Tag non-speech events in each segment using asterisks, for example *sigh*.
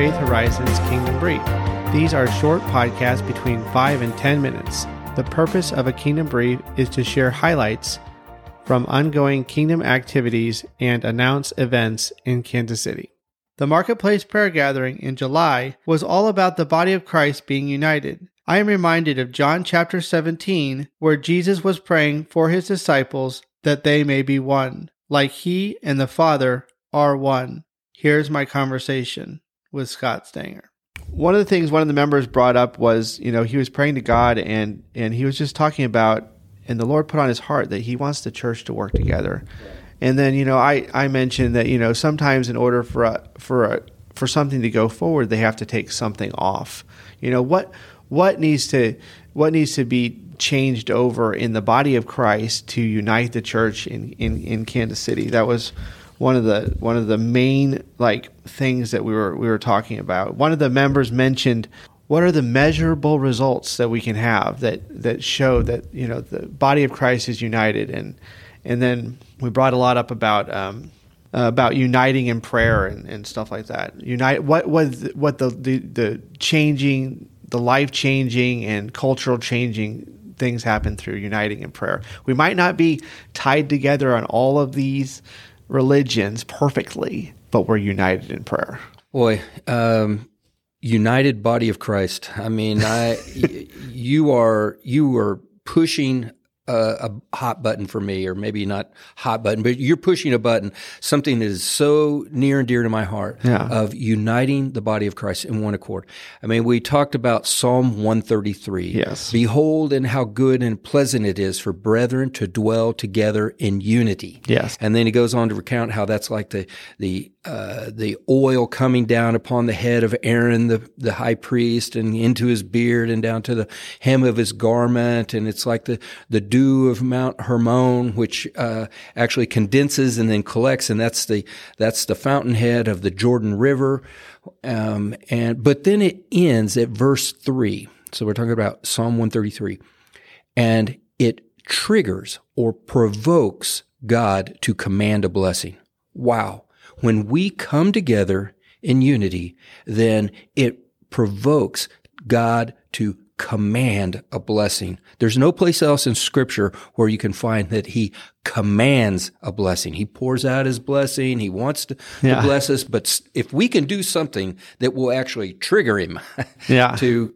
Faith Horizons Kingdom Brief. These are short podcasts between 5 and 10 minutes. The purpose of a Kingdom Brief is to share highlights from ongoing Kingdom activities and announce events in Kansas City. The Marketplace Prayer Gathering in July was all about the body of Christ being united. I am reminded of John chapter 17, where Jesus was praying for his disciples that they may be one, like he and the Father are one. Here's my conversation with Scott Stanger. One of the things one of the members brought up was, you know, he was praying to God and and he was just talking about and the Lord put on his heart that he wants the church to work together. And then, you know, I I mentioned that, you know, sometimes in order for a, for a, for something to go forward, they have to take something off. You know, what what needs to what needs to be changed over in the body of Christ to unite the church in, in, in Kansas City. That was one of the one of the main like things that we were we were talking about. One of the members mentioned what are the measurable results that we can have that that show that you know the body of Christ is united and and then we brought a lot up about um, uh, about uniting in prayer and, and stuff like that. Unite what was what the, the the changing the life changing and cultural changing things happen through uniting in prayer. We might not be tied together on all of these religions perfectly, but we're united in prayer. Boy, um, united body of Christ. I mean, I, *laughs* you are you are pushing a, a, hot button for me, or maybe not hot button, but you're pushing a button, something that is so near and dear to my heart yeah. of uniting the body of Christ in one accord. I mean, we talked about Psalm 133. Yes. Behold, and how good and pleasant it is for brethren to dwell together in unity. Yes. And then he goes on to recount how that's like the, the, uh, the oil coming down upon the head of Aaron, the, the high priest, and into his beard and down to the hem of his garment. And it's like the, the dew dew of Mount Hermon, which uh, actually condenses and then collects, and that's the that's the fountainhead of the Jordan River. Um, and but then it ends at verse three. So we're talking about Psalm one thirty three, and it triggers or provokes God to command a blessing. Wow! When we come together in unity, then it provokes God to command a blessing. There's no place else in scripture where you can find that he commands a blessing. He pours out his blessing. He wants to, yeah. to bless us. But if we can do something that will actually trigger him *laughs* yeah. to,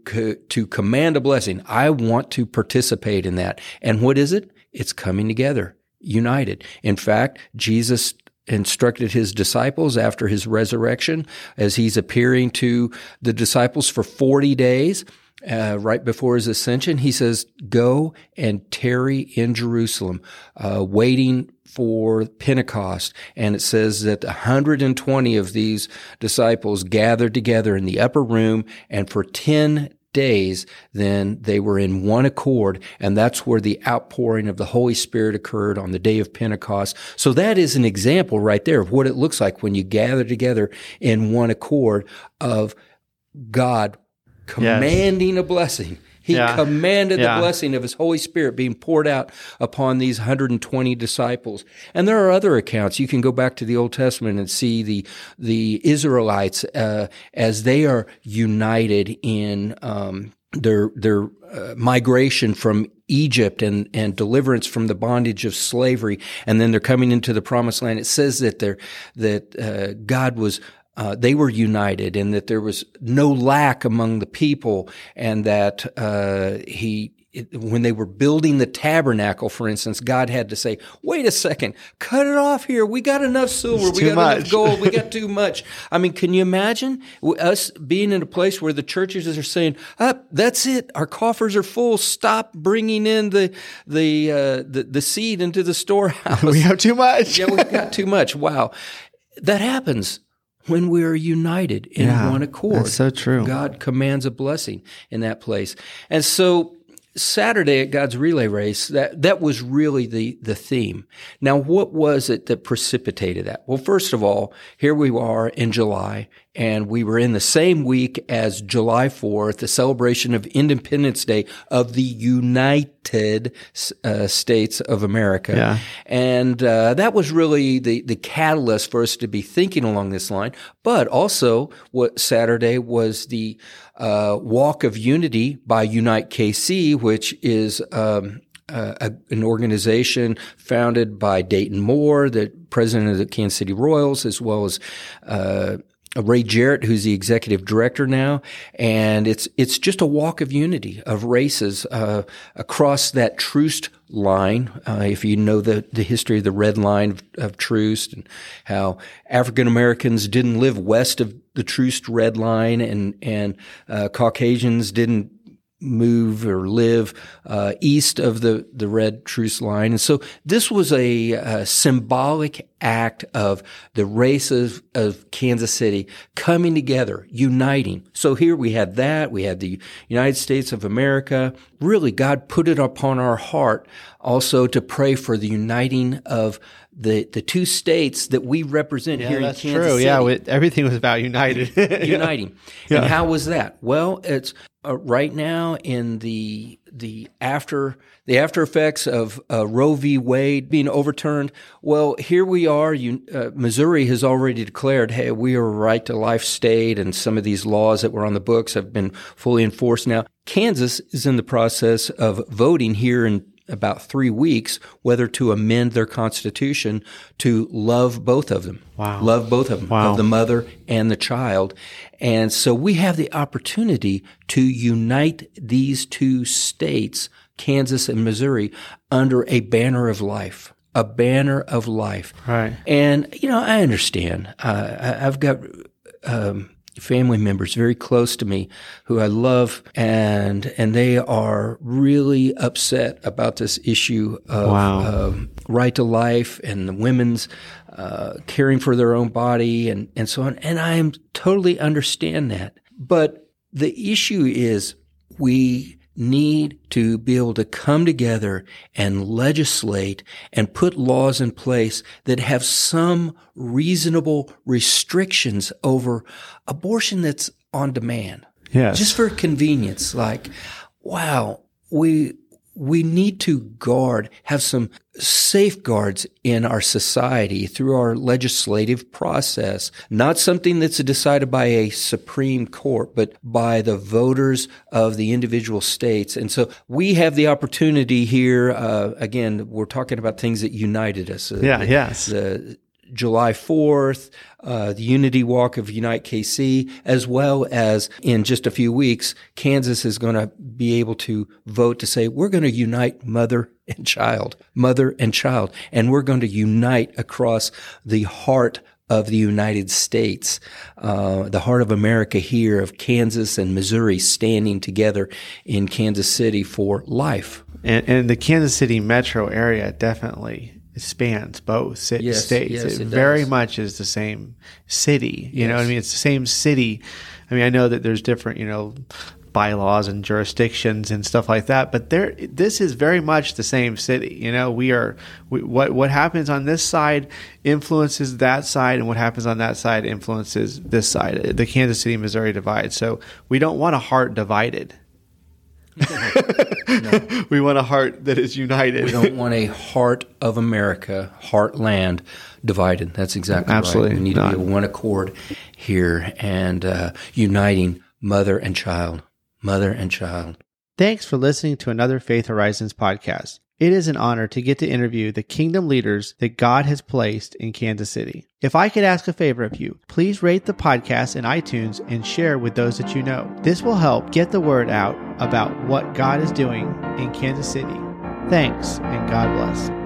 to command a blessing, I want to participate in that. And what is it? It's coming together, united. In fact, Jesus instructed his disciples after his resurrection as he's appearing to the disciples for 40 days uh, right before his ascension, he says, Go and tarry in Jerusalem, uh, waiting for Pentecost. And it says that 120 of these disciples gathered together in the upper room, and for 10 days, then they were in one accord, and that's where the outpouring of the Holy Spirit occurred on the day of Pentecost. So that is an example right there of what it looks like when you gather together in one accord of God commanding yes. a blessing. He yeah. commanded yeah. the blessing of his Holy Spirit being poured out upon these 120 disciples. And there are other accounts. You can go back to the Old Testament and see the the Israelites uh, as they are united in um, their their uh, migration from Egypt and and deliverance from the bondage of slavery, and then they're coming into the Promised Land. It says that they that uh, God was uh, they were united and that there was no lack among the people and that uh, he it, when they were building the tabernacle, for instance, God had to say, wait a second, cut it off here. We got enough silver. It's we got much. enough gold. We got *laughs* too much. I mean, can you imagine us being in a place where the churches are saying, up, oh, that's it. Our coffers are full. Stop bringing in the, the, uh, the, the seed into the storehouse. *laughs* We have too much. *laughs* yeah, we've got too much. Wow. That happens when we are united in yeah, one accord. That's so true. God commands a blessing in that place. And so Saturday at God's relay race, that, that was really the, the theme. Now, what was it that precipitated that? Well, first of all, here we are in July and we were in the same week as July 4th, the celebration of Independence Day of the United uh, States of America. Yeah. And uh, that was really the, the catalyst for us to be thinking along this line. But also, what Saturday was the uh, Walk of Unity by Unite KC, which is um, uh, a, an organization founded by Dayton Moore, the president of the Kansas City Royals, as well as uh, Ray Jarrett, who's the executive director now, and it's it's just a walk of unity of races uh, across that Troost line. Uh, if you know the the history of the red line of, of Troost and how African Americans didn't live west of the Troost red line, and and uh, Caucasians didn't move or live uh, east of the, the red Troost line. And so this was a, a symbolic act of the races of Kansas City coming together, uniting. So here we had that. We had the United States of America. Really, God put it upon our heart also to pray for the uniting of the the two states that we represent yeah, here in Kansas true. City. Yeah, we, everything was about united. *laughs* uniting. Yeah. And how was that? Well, it's uh, right now in the the after the after effects of uh, Roe v. Wade being overturned. Well, here we are. You, uh, Missouri has already declared, "Hey, we are a right to life state," and some of these laws that were on the books have been fully enforced now. Kansas is in the process of voting here in about three weeks whether to amend their constitution to love both of them. Wow. Love both of them, Wow. of the mother and the child. And so we have the opportunity to unite these two states, Kansas and Missouri, under a banner of life. A banner of life. Right. And, you know, I understand. Uh, I, I've got um, family members very close to me who I love, and and they are really upset about this issue of Wow. um, right to life and the women's uh, caring for their own body and, and so on. And I am totally understand that. But the issue is we need to be able to come together and legislate and put laws in place that have some reasonable restrictions over abortion that's on demand Yes. just for convenience like wow we we need to guard have some safeguards in our society through our legislative process. Not something that's decided by a supreme court but by the voters of the individual states. And so we have the opportunity here uh, again we're talking about things that united us. Uh, Yeah, the- yes. the July 4th, uh, the Unity Walk of Unite KC, as well as in just a few weeks, Kansas is going to be able to vote to say, we're going to unite mother and child, mother and child, and we're going to unite across the heart of the United States, uh, the heart of America here, of Kansas and Missouri standing together in Kansas City for life. and, and the Kansas City metro area definitely spans both Yes, states. yes, it, it very much is the same city. You know what I mean? It's the same city. I mean, I know that there's different, you know, bylaws and jurisdictions and stuff like that, but there, this is very much the same city. You know, we are we, what what happens on this side influences that side, and what happens on that side influences this side. The Kansas City Missouri divide. So we don't want a heart divided. *laughs* We want a heart that is united. We don't want a heart of America, heartland divided. That's exactly Absolutely right. We need not. to be of one accord here and uh, uniting mother and child, mother and child. Thanks for listening to another Faith Horizons podcast. It is an honor to get to interview the kingdom leaders that God has placed in Kansas City. If I could ask a favor of you, please rate the podcast in iTunes and share with those that you know. This will help get the word out about what God is doing in Kansas City. Thanks and God bless.